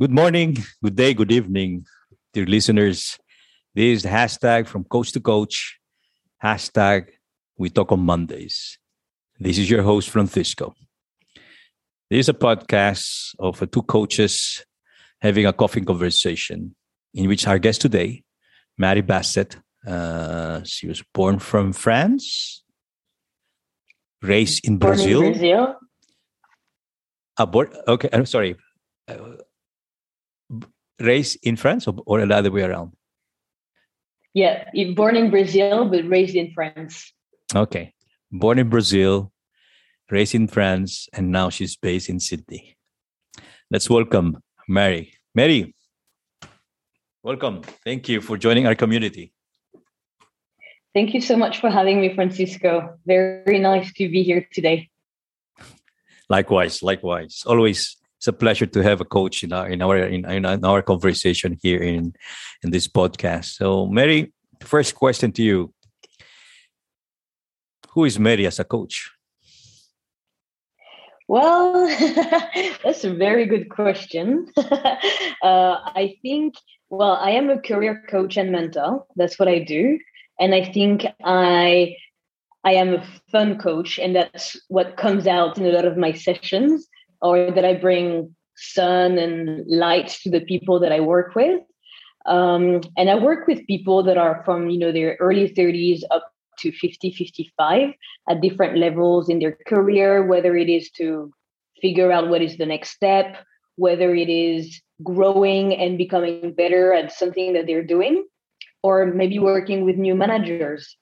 Good morning, good day, good evening, dear listeners. This is the hashtag from coach to coach. Hashtag we talk on Mondays. This is your host, Francisco. This is a podcast of uh, two coaches having a coffee conversation in which our guest today, Mary Bassett, uh, she was born from France, raised in Born Brazil. in Brazil. Ah, okay, I'm sorry. Raised in France or, or the other way around? Yeah, born in Brazil but raised in France. Okay. Born in Brazil, raised in France, and now she's based in Sydney. Let's welcome Mary. Mary, welcome. Thank you for joining our community. Thank you so much for having me, Francisco. Very nice to be here today. Likewise, likewise. Always it's a pleasure to have a coach in our in our in, in our conversation here in in this podcast. So, Mary, first question to you: Who is Mary as a coach? Well, that's a very good question. uh, I think, well, I am a career coach and mentor. That's what I do, and I think I I am a fun coach, and that's what comes out in a lot of my sessions, or that I bring sun and light to the people that I work with. Um, and I work with people that are from you know their early 30s up to 50, 55 at different levels in their career, whether it is to figure out what is the next step, whether it is growing and becoming better at something that they're doing, or maybe working with new managers.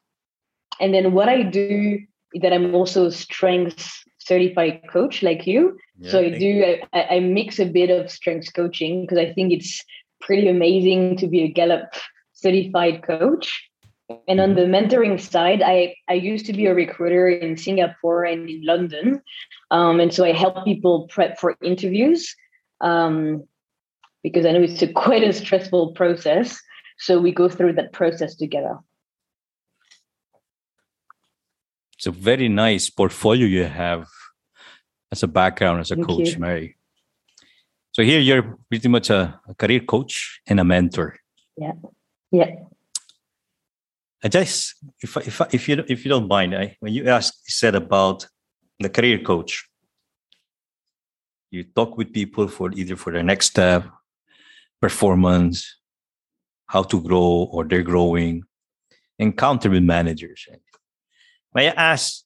And then what I do that I'm also strengths certified coach like you. so I do I, I mix a bit of strengths coaching because I think it's pretty amazing to be a Gallup certified coach. And on the mentoring side, I, I used to be a recruiter in Singapore and in London. Um, and so I help people prep for interviews um, because I know it's a quite a stressful process. So we go through that process together. It's a very nice portfolio you have as a background as a Thank coach, you. Mary. So here you're pretty much a, a career coach and a mentor. Yeah. Yeah. I just if if if you if you don't mind, I, when you asked you said about the career coach, you talk with people for either for their next step, performance, how to grow or they're growing, encounter with managers. May I ask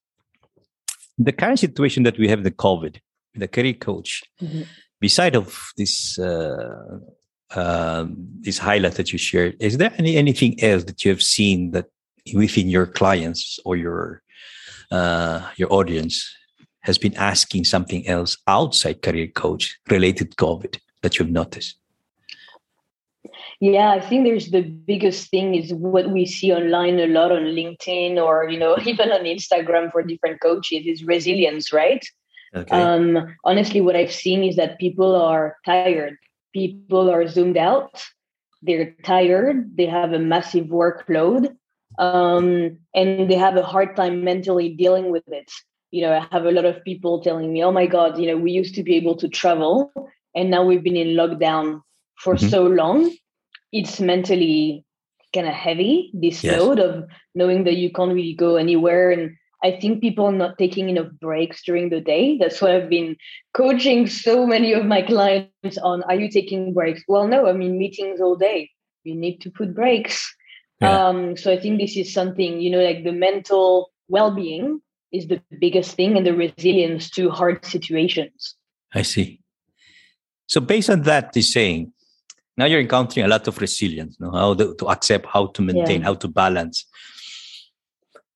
the current situation that we have the COVID, the career coach, Mhm. beside of this uh, um, this highlight that you shared, is there any anything else that you have seen that within your clients or your uh, your audience has been asking something else outside career coach related COVID that you've noticed? Yeah, I think there's the biggest thing is what we see online a lot on LinkedIn or you know even on Instagram for different coaches is resilience, right? Okay. Um, honestly, what I've seen is that people are tired. People are zoomed out. They're tired. They have a massive workload, um, and they have a hard time mentally dealing with it. You know, I have a lot of people telling me, "Oh my God, you know, we used to be able to travel, and now we've been in lockdown for Mhm. so long. It's mentally kind of heavy. This Yes. load of knowing that you can't really go anywhere and I think people are not taking enough breaks during the day. That's what I've been coaching so many of my clients on. Are you taking breaks? Well, no, I mean meetings all day. You need to put breaks. Yeah. Um, so I think this is something, you know, like the mental well-being is the biggest thing and the resilience to hard situations. I see. So based on that, is saying now you're encountering a lot of resilience, you know, how to, to accept, how to maintain, Yeah. how to balance.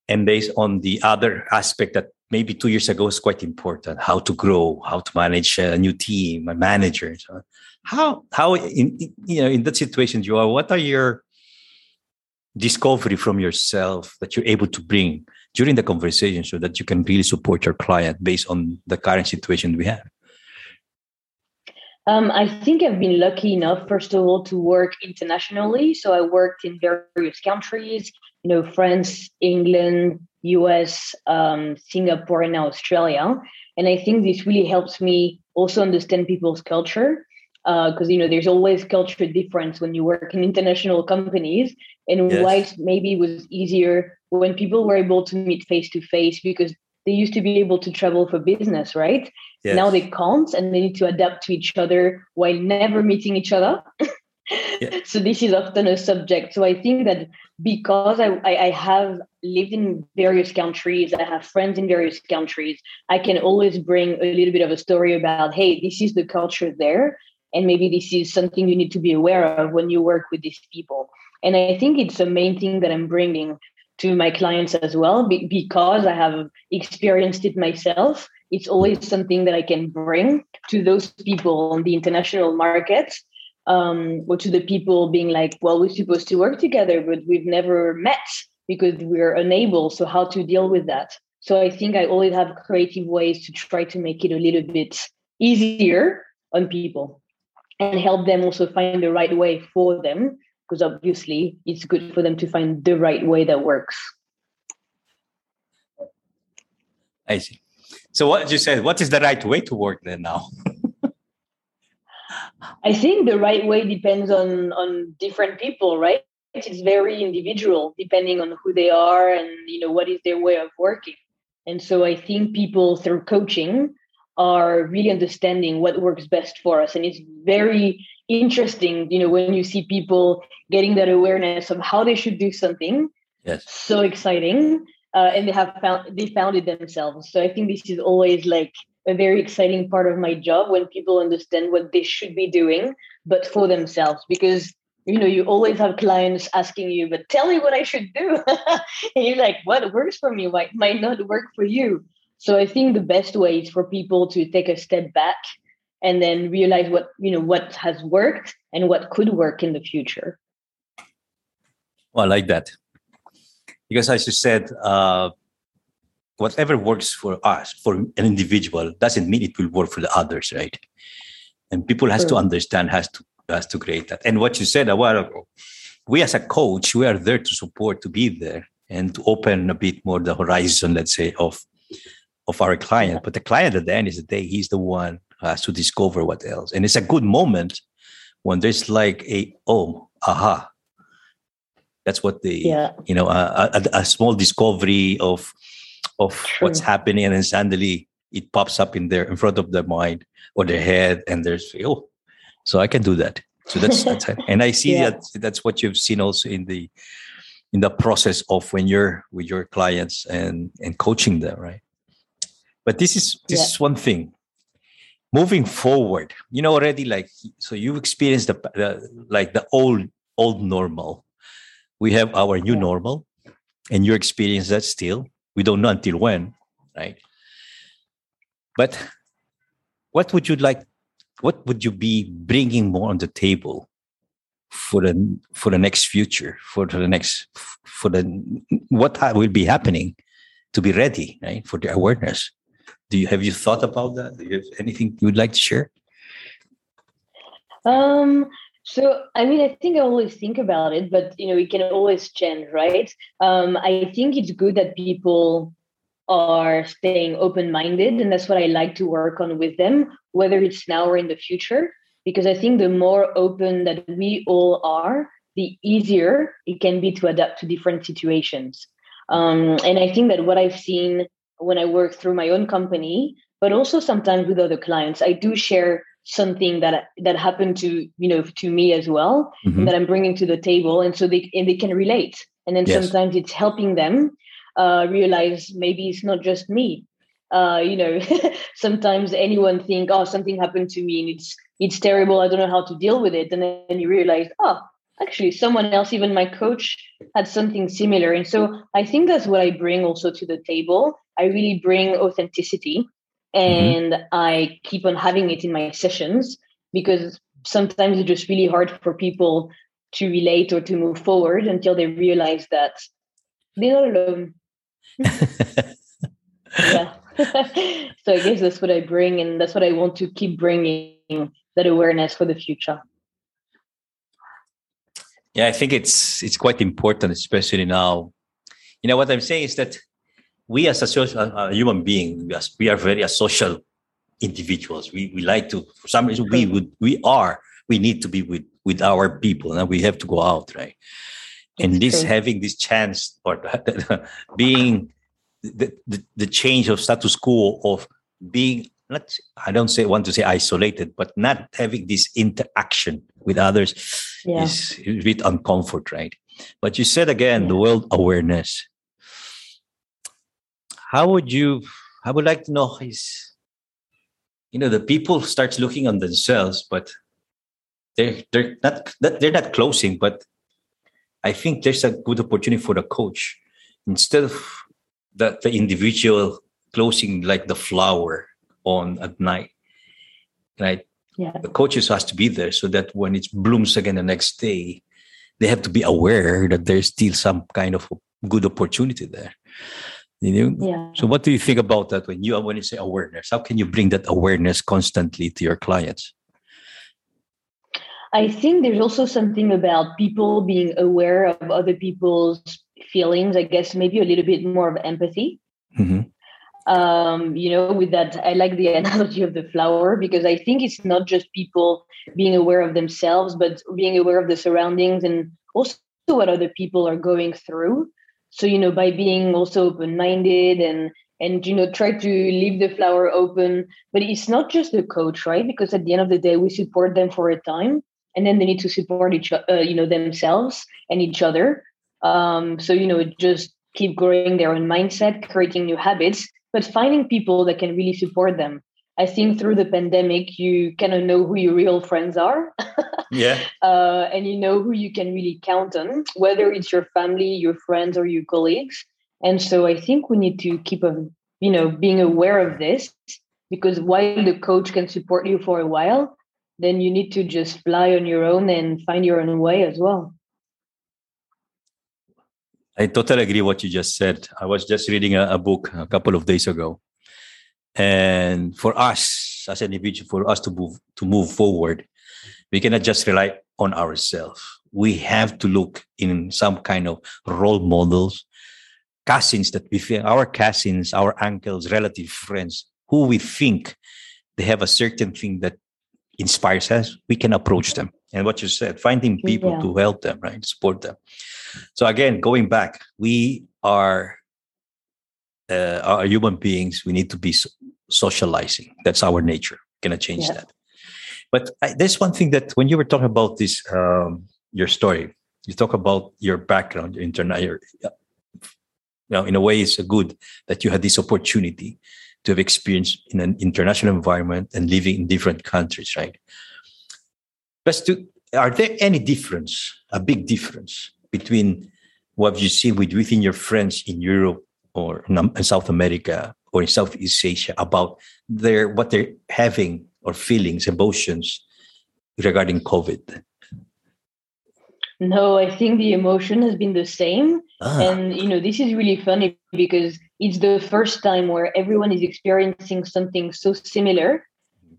And based on the other aspect that maybe two years ago was quite important, how to grow, how to manage a new team, a manager. So how how in you know in that situation you are, what are your discovery from yourself that you're able to bring during the conversation so that you can really support your client based on the current situation we have? Um, I think I've been lucky enough, first of all, to work internationally. So I worked in various countries, you know, France, England, US, um, Singapore, and now Australia. And I think this really helps me also understand people's culture. because uh, you know there's always cultural difference when you work in international companies and yes. why maybe it was easier when people were able to meet face to face because they used to be able to travel for business right yes. now they can't and they need to adapt to each other while never meeting each other yeah. so this is often a subject so i think that because I, I have lived in various countries i have friends in various countries i can always bring a little bit of a story about hey this is the culture there and maybe this is something you need to be aware of when you work with these people and i think it's the main thing that i'm bringing to my clients as well because i have experienced it myself. It's always something that i can bring to those people on the international market um, or to the people being like well we're supposed to work together but we've never met because we're unable so how to deal with that? So i think i always have creative ways to try to make it a little bit easier on people and help them also find the right way for them because obviously it's good for them to find the right way that works. I see. So what you said what is the right way to work then now? I think the right way depends on on different people right? It's very individual depending on who they are and you know what is their way of working. And so i think people through coaching are really understanding what works best for us. And it's very interesting you know when you see people getting that awareness of how they should do something yes. so exciting uh, and they have found they found it themselves. So i think this is always like a very exciting part of my job when people understand what they should be doing but for themselves. Because you know you always have clients asking you but tell me what i should do. And you're like what works for me? Might, might not work for you. So I think the best way is for people to take a step back and then realize what you know what has worked and what could work in the future. Well, I like that because, as you said, uh, whatever works for us for an individual doesn't mean it will work for the others, right? And people has to understand has to has to create that. And what you said a while ago, we as a coach, we are there to support, to be there, and to open a bit more the horizon, let's say, of of our client, but the client at the end is the day, he's the one has to discover what else. And it's a good moment when there's like a, oh, aha. That's what the, yeah. you know, a, a, a small discovery of, of True. what's happening. And then suddenly it pops up in there in front of their mind or their head. And there's, oh, so I can do that. So that's, that's it. and I see yeah. that that's what you've seen also in the, in the process of when you're with your clients and and coaching them right but this is this yeah. is one thing. Moving forward, you know already like so you've experienced the, the like the old old normal. We have our new normal, and you experience that still. We don't know until when, right? But what would you like? What would you be bringing more on the table for the for the next future for the next for the what will be happening to be ready right for the awareness do you have you thought about that? Do you have anything you would like to share? Um so i mean i think i always think about it but you know it can always change right? Um i think it's good that people are staying open-minded and that's what i like to work on with them whether it's now or in the future because i think the more open that we all are the easier it can be to adapt to different situations. Um, and i think that what i've seen when I work through my own company, but also sometimes with other clients. I do share something that that happened to you know to me as well mm-hmm. that I'm bringing to the table, and so they and they can relate. And then yes. sometimes it's helping them uh, realize maybe it's not just me. Uh, you know, sometimes anyone think, oh, something happened to me and it's it's terrible. I don't know how to deal with it, and then you realize, oh, actually someone else even my coach had something similar and so i think that's what i bring also to the table i really bring authenticity and mm-hmm. i keep on having it in my sessions because sometimes it's just really hard for people to relate or to move forward until they realize that they're not alone yeah so i guess that's what i bring and that's what i want to keep bringing that awareness for the future yeah, I think it's it's quite important, especially now. You know what I'm saying is that we as a social uh, uh human being, we are very a social individuals. We we like to for some reason we hmm. would we are we need to be with with our people and we have to go out right. And this true. having this chance or being the, the, the change of status quo of being not I don't say want to say isolated, but not having this interaction with others yeah. is, is a bit uncomfort, right? But you said again yeah. the world awareness. How would you? I would like to know is, you know, the people starts looking on themselves, but they're they're not they're not closing, but I think there's a good opportunity for the coach instead of the, the individual closing like the flower on at night right yeah. the coaches has to be there so that when it blooms again the next day they have to be aware that there's still some kind of good opportunity there you know yeah. so what do you think about that when you when you say awareness how can you bring that awareness constantly to your clients i think there's also something about people being aware of other people's feelings i guess maybe a little bit more of empathy mm-hmm um, you know, with that, I like the analogy of the flower because I think it's not just people being aware of themselves, but being aware of the surroundings and also what other people are going through. So, you know, by being also open minded and and you know try to leave the flower open but it's not just the coach right because at the end of the day we support them for a time and then they need to support each uh, you know themselves and each other um, so you know just keep growing their own mindset creating new habits but finding people that can really support them. I think through the pandemic, you kind of know who your real friends are. yeah. Uh, and you know who you can really count on, whether it's your family, your friends, or your colleagues. And so I think we need to keep on, you know, being aware of this because while the coach can support you for a while, then you need to just fly on your own and find your own way as well. I totally agree what you just said. I was just reading a, a, book a couple of days ago, and for us as an individual, for us to move to move forward, we cannot just rely on ourselves. We have to look in some kind of role models, cousins that we feel our cousins, our uncles, relative friends, who we think they have a certain thing that inspires us. We can approach them, and what you said, finding people yeah. to help them, right, support them so again, going back, we are uh, are human beings. We need to be socializing. That's our nature. Cannot change yeah. that. But I, there's one thing that when you were talking about this, um, your story, you talk about your background, your internet. Your, you know, in a way, it's good that you had this opportunity to have experience in an international environment and living in different countries, right? But to, are there any difference, a big difference between what you see with within your friends in Europe or in South America or in Southeast Asia about their what they're having or feelings, emotions regarding COVID? No, I think the emotion has been the same. Ah. And you know, this is really funny because it's the first time where everyone is experiencing something so similar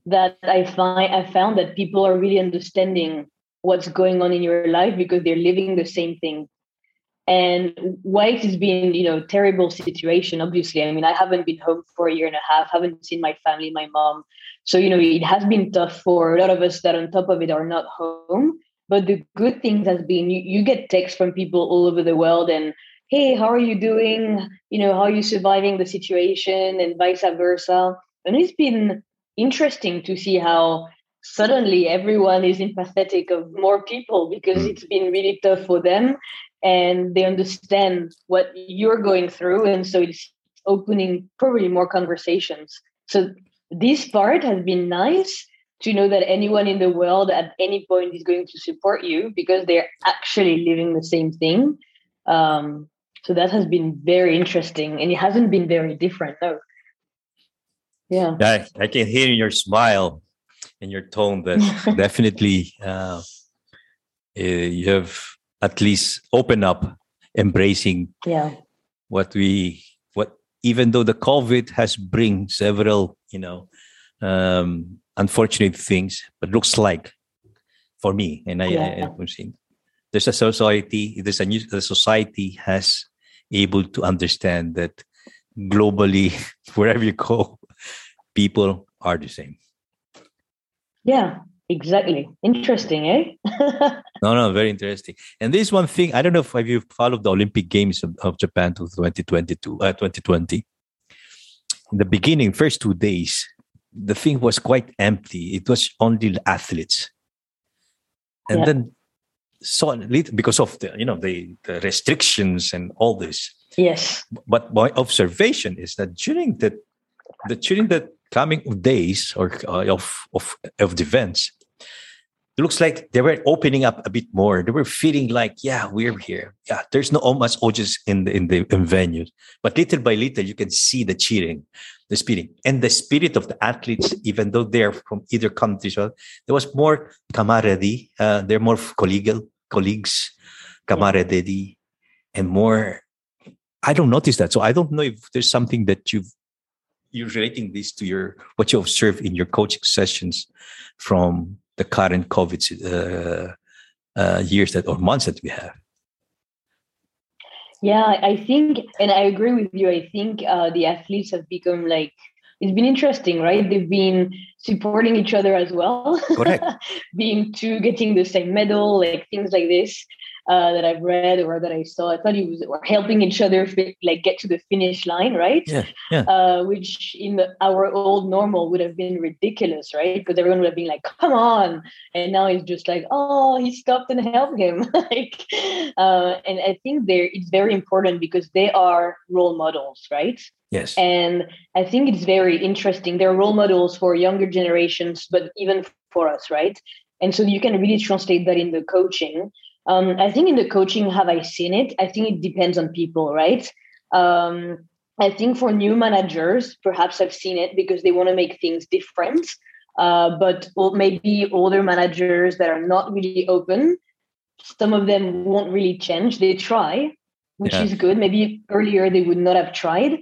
that I find I found that people are really understanding what's going on in your life because they're living the same thing and why it has been you know terrible situation obviously. I mean i haven't been home for a year and a half haven't seen my family my mom. So you know it has been tough for a lot of us that on top of it are not home. But the good thing has been you, you get texts from people all over the world and hey how are you doing? You know how are you surviving the situation? and vice versa. And it's been interesting to see how suddenly everyone is empathetic of more people because mm. it's been really tough for them and they understand what you're going through and so it's opening probably more conversations. So this part has been nice to know that anyone in the world at any point is going to support you because they're actually living the same thing. Um, so that has been very interesting and it hasn't been very different no. Yeah. I, I can hear your smile in your tone that definitely uh, eh, you have at least open up embracing yeah what we what even though the covid has bring several you know um unfortunate things but looks like for me and i, yeah. I, seen there's a society there's a new the society has able to understand that globally wherever you go people are the same. Yeah, exactly. Interesting, eh? no, no, very interesting. And this one thing, I don't know if have you followed the Olympic Games of, of Japan to 2022, uh, 2020. In the beginning, first two days, the thing was quite empty. It was only the athletes. And yeah. then so because of the you know the, the restrictions and all this yes but my observation is that during the the during the coming days or uh, of of of the events it looks like they were opening up a bit more. They were feeling like yeah we're here. Yeah there's no almost audience in the in the in venues but little by little you can see the cheering the spirit. And the spirit of the athletes even though they're from either countries there was more camaraderie uh, they're more collegial colleagues camaraderie and more i don't notice that. So i don't know if there's something that you've you're relating this to your what you observe in your coaching sessions from the current covid uh, uh, years that or months that we have yeah, I think, and I agree with you. I think uh, the athletes have become like it's been interesting, right? They've been supporting each other as well. Correct. Being two, getting the same medal, like things like this uh, that I've read or that I saw. I thought he was helping each other like get to the finish line, right? Yeah, yeah. Uh, which in the, our old normal would have been ridiculous, right? Because everyone would have been like, "Come on!" And now it's just like, "Oh, he stopped and helped him." like, uh, and I think there it's very important because they are role models, right? Yes. And I think it's very interesting. They're role models for younger generations, but even for us, right? And so you can really translate that in the coaching. Um, I think in the coaching, have I seen it? I think it depends on people, right? Um, I think for new managers, perhaps I've seen it because they want to make things different. Uh, but maybe older managers that are not really open, some of them won't really change. They try, which yeah. is good. Maybe earlier they would not have tried.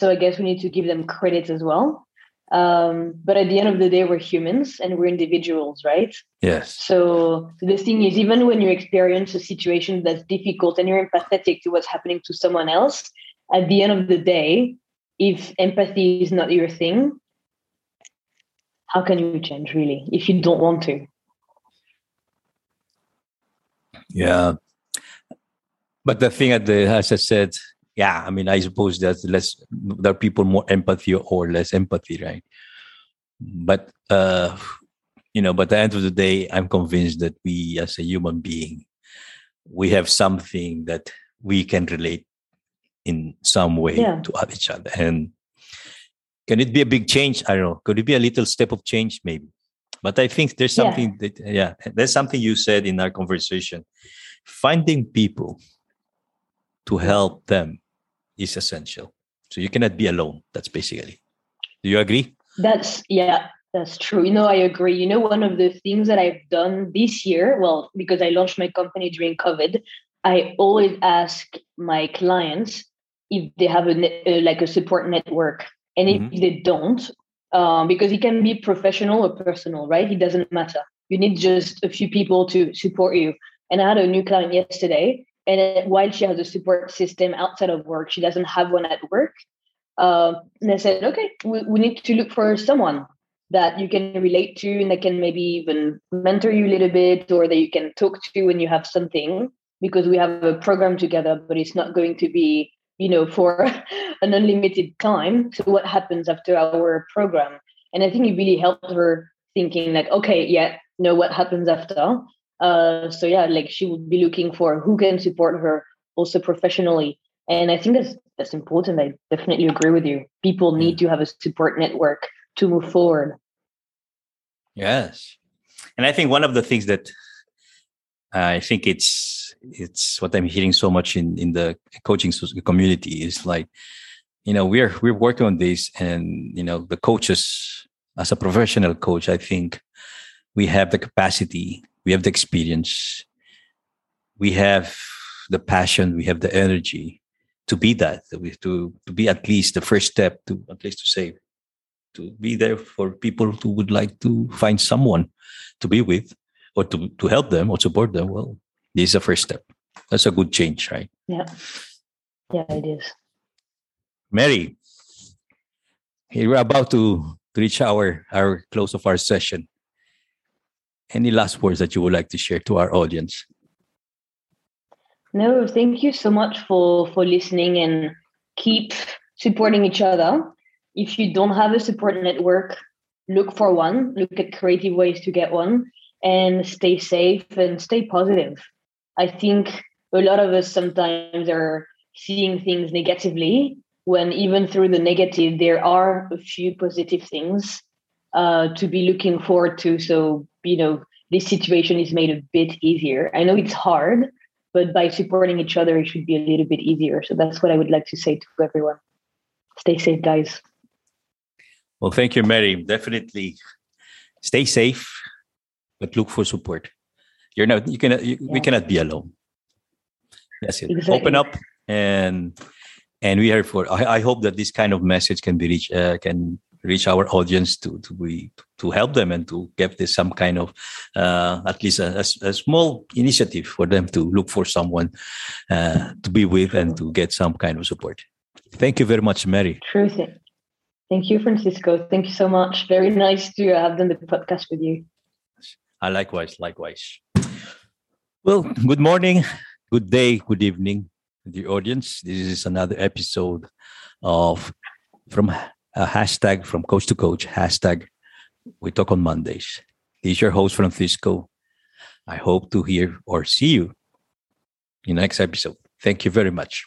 So I guess we need to give them credit as well. Um, but at the end of the day, we're humans and we're individuals, right? Yes. So the thing is, even when you experience a situation that's difficult and you're empathetic to what's happening to someone else, at the end of the day, if empathy is not your thing, how can you change really if you don't want to? Yeah. But the thing, at the, as I said, yeah, I mean, I suppose there's less, there are people more empathy or less empathy, right? But, uh, you know, but at the end of the day, I'm convinced that we as a human being, we have something that we can relate in some way yeah. to each other. And can it be a big change? I don't know. Could it be a little step of change? Maybe. But I think there's something yeah. that, yeah, there's something you said in our conversation. Finding people to help them is essential. So you cannot be alone. That's basically. Do you agree? That's yeah, that's true. You know, I agree. You know, one of the things that I've done this year, well, because I launched my company during COVID, I always ask my clients if they have a uh, like a support network, and if mm-hmm. they don't, um, because it can be professional or personal, right? It doesn't matter. You need just a few people to support you. And I had a new client yesterday, and while she has a support system outside of work, she doesn't have one at work. Uh, and I said, okay, we, we need to look for someone that you can relate to and that can maybe even mentor you a little bit or that you can talk to when you have something because we have a program together, but it's not going to be, you know, for an unlimited time. So what happens after our program? And I think it really helped her thinking like, okay, yeah, know what happens after. Uh, so yeah, like she would be looking for who can support her also professionally. And I think that's that's important. I definitely agree with you. People need to have a support network to move forward. Yes, and I think one of the things that I think it's it's what I'm hearing so much in in the coaching community is like, you know, we're we're working on this, and you know, the coaches as a professional coach, I think we have the capacity we have the experience. We have the passion. We have the energy to be that to, to be at least the first step to at least to say to be there for people who would like to find someone to be with or to, to help them or support them. Well this is the first step. That's a good change right? Yeah. Yeah it is. Mary we're about to to reach our our close of our session. Any last words that you would like to share to our audience? No, thank you so much for for listening and keep supporting each other. If you don't have a support network, look for one. Look at creative ways to get one, and stay safe and stay positive. I think a lot of us sometimes are seeing things negatively when even through the negative there are a few positive things uh, to be looking forward to so you know this situation is made a bit easier. I know it's hard but by supporting each other it should be a little bit easier. So that's what i would like to say to everyone. Stay safe guys. Well thank you mary. Definitely stay safe but look for support. You're not you cannot you, yeah. we cannot be alone. That's it. Exactly. open up and and we are for I, I, hope that this kind of message can be reach uh, can reach our audience to to be to help them and to give this some kind of uh, at least a, a, a, small initiative for them to look for someone uh, to be with and to get some kind of support. Thank you very much mary. True thing. Thank you francisco. Thank you so much. Very nice to have done the podcast with you. I likewise likewise. Well good morning good day good evening the audience. This is another episode of from a hashtag from coach to coach hashtag we talk on Mondays. This is your host Francisco. I hope to hear or see you in the next episode. Thank you very much.